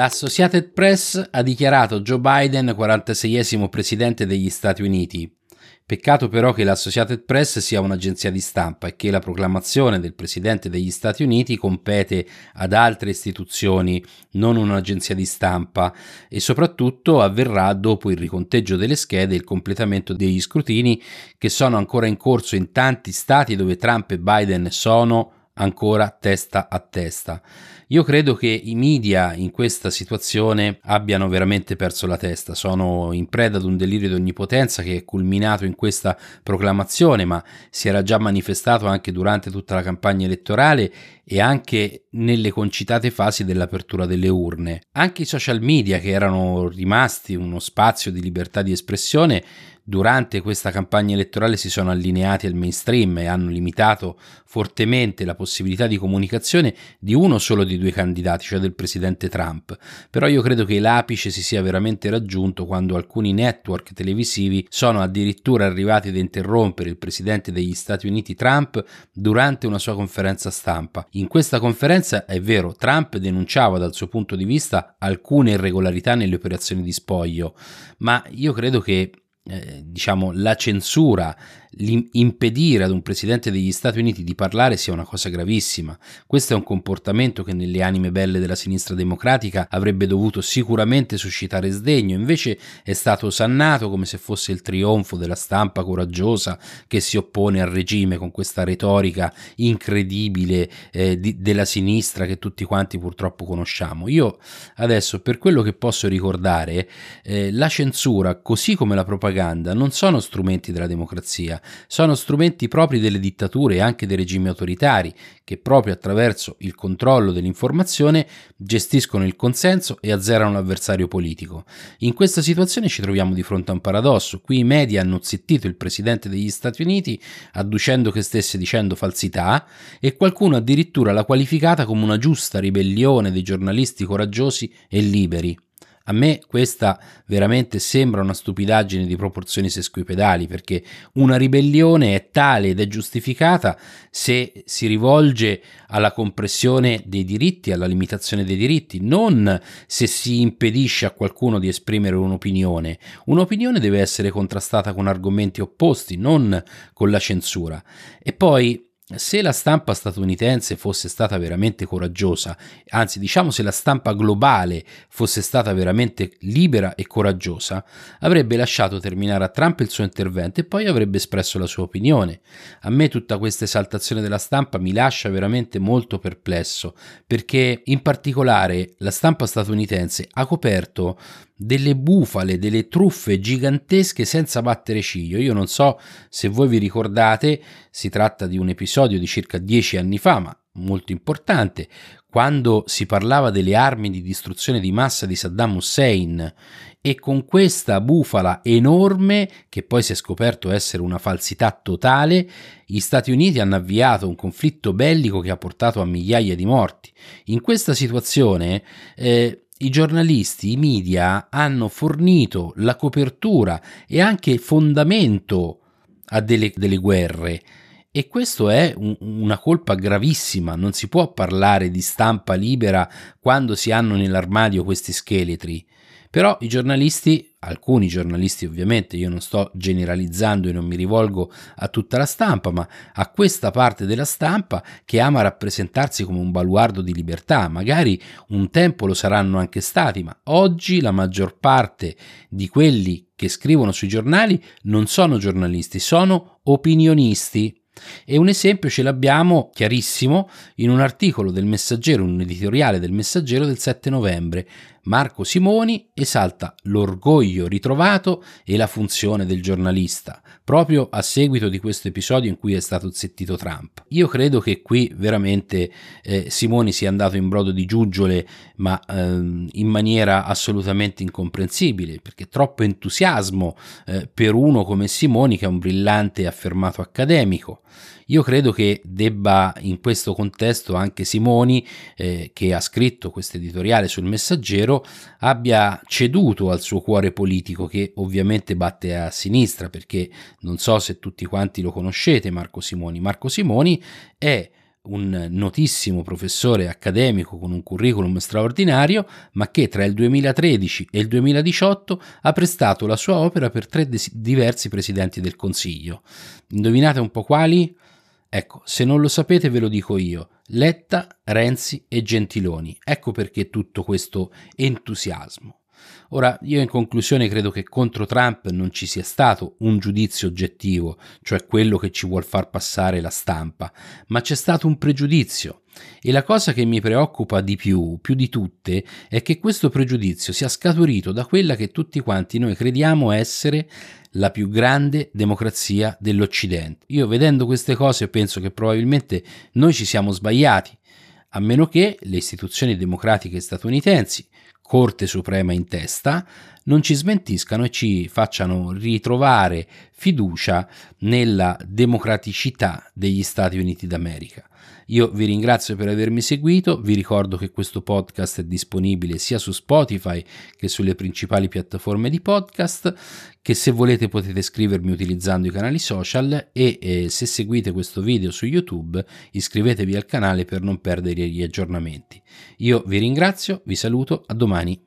L'Associated Press ha dichiarato Joe Biden 46esimo presidente degli Stati Uniti. Peccato però che l'Associated Press sia un'agenzia di stampa e che la proclamazione del Presidente degli Stati Uniti compete ad altre istituzioni, non un'agenzia di stampa, e soprattutto avverrà dopo il riconteggio delle schede e il completamento degli scrutini che sono ancora in corso in tanti stati dove Trump e Biden sono ancora testa a testa. Io credo che i media in questa situazione abbiano veramente perso la testa, sono in preda ad un delirio di onnipotenza che è culminato in questa proclamazione, ma si era già manifestato anche durante tutta la campagna elettorale e anche nelle concitate fasi dell'apertura delle urne. Anche i social media che erano rimasti uno spazio di libertà di espressione durante questa campagna elettorale si sono allineati al mainstream e hanno limitato fortemente la possibilità di comunicazione di uno solo di due candidati, cioè del presidente Trump. Però io credo che l'apice si sia veramente raggiunto quando alcuni network televisivi sono addirittura arrivati ad interrompere il presidente degli Stati Uniti Trump durante una sua conferenza stampa. In questa conferenza è vero, Trump denunciava dal suo punto di vista alcune irregolarità nelle operazioni di spoglio, ma io credo che eh, diciamo, la censura, impedire ad un presidente degli Stati Uniti di parlare sia una cosa gravissima. Questo è un comportamento che nelle anime belle della sinistra democratica avrebbe dovuto sicuramente suscitare sdegno, invece è stato osannato come se fosse il trionfo della stampa coraggiosa che si oppone al regime con questa retorica incredibile eh, di, della sinistra che tutti quanti purtroppo conosciamo. Io adesso, per quello che posso ricordare, eh, la censura, così come la propaganda, propaganda non sono strumenti della democrazia, sono strumenti propri delle dittature e anche dei regimi autoritari, che proprio attraverso il controllo dell'informazione gestiscono il consenso e azzerano l'avversario politico. In questa situazione ci troviamo di fronte a un paradosso. Qui i media hanno zittito il presidente degli Stati Uniti adducendo che stesse dicendo falsità e qualcuno addirittura l'ha qualificata come una giusta ribellione dei giornalisti coraggiosi e liberi. A me questa veramente sembra una stupidaggine di proporzioni sesquipedali perché una ribellione è tale ed è giustificata se si rivolge alla compressione dei diritti, alla limitazione dei diritti, non se si impedisce a qualcuno di esprimere un'opinione. Un'opinione deve essere contrastata con argomenti opposti, non con la censura. E poi se la stampa statunitense fosse stata veramente coraggiosa, anzi diciamo se la stampa globale fosse stata veramente libera e coraggiosa, avrebbe lasciato terminare a Trump il suo intervento e poi avrebbe espresso la sua opinione. A me tutta questa esaltazione della stampa mi lascia veramente molto perplesso, perché in particolare la stampa statunitense ha coperto delle bufale, delle truffe gigantesche senza battere ciglio. Io non so se voi vi ricordate, si tratta di un episodio di circa dieci anni fa, ma molto importante, quando si parlava delle armi di distruzione di massa di Saddam Hussein e con questa bufala enorme, che poi si è scoperto essere una falsità totale, gli Stati Uniti hanno avviato un conflitto bellico che ha portato a migliaia di morti. In questa situazione eh, i giornalisti, i media hanno fornito la copertura e anche fondamento a delle, delle guerre. E questo è un, una colpa gravissima, non si può parlare di stampa libera quando si hanno nell'armadio questi scheletri. Però i giornalisti, alcuni giornalisti ovviamente, io non sto generalizzando e non mi rivolgo a tutta la stampa, ma a questa parte della stampa che ama rappresentarsi come un baluardo di libertà, magari un tempo lo saranno anche stati, ma oggi la maggior parte di quelli che scrivono sui giornali non sono giornalisti, sono opinionisti. E un esempio ce l'abbiamo chiarissimo in un articolo del Messaggero, un editoriale del Messaggero del 7 novembre. Marco Simoni esalta l'orgoglio ritrovato e la funzione del giornalista, proprio a seguito di questo episodio in cui è stato zittito Trump. Io credo che qui veramente eh, Simoni sia andato in brodo di giuggiole, ma ehm, in maniera assolutamente incomprensibile, perché troppo entusiasmo eh, per uno come Simoni, che è un brillante e affermato accademico. Io credo che debba in questo contesto anche Simoni, eh, che ha scritto questo editoriale sul messaggero, vero, abbia ceduto al suo cuore politico che ovviamente batte a sinistra perché non so se tutti quanti lo conoscete Marco Simoni. Marco Simoni è un notissimo professore accademico con un curriculum straordinario, ma che tra il 2013 e il 2018 ha prestato la sua opera per tre diversi presidenti del Consiglio. Indovinate un po' quali? Ecco, se non lo sapete ve lo dico io. Letta, Renzi e Gentiloni. Ecco perché tutto questo entusiasmo. Ora, io in conclusione credo che contro Trump non ci sia stato un giudizio oggettivo, cioè quello che ci vuol far passare la stampa, ma c'è stato un pregiudizio. E la cosa che mi preoccupa di più, più di tutte, è che questo pregiudizio sia scaturito da quella che tutti quanti noi crediamo essere la più grande democrazia dell'Occidente. Io vedendo queste cose penso che probabilmente noi ci siamo sbagliati, a meno che le istituzioni democratiche statunitensi, Corte Suprema in testa, non ci smentiscano e ci facciano ritrovare fiducia nella democraticità degli Stati Uniti d'America. Io vi ringrazio per avermi seguito, vi ricordo che questo podcast è disponibile sia su Spotify che sulle principali piattaforme di podcast, che se volete potete scrivermi utilizzando i canali social e eh, se seguite questo video su YouTube iscrivetevi al canale per non perdere gli aggiornamenti. Io vi ringrazio, vi saluto, a domani.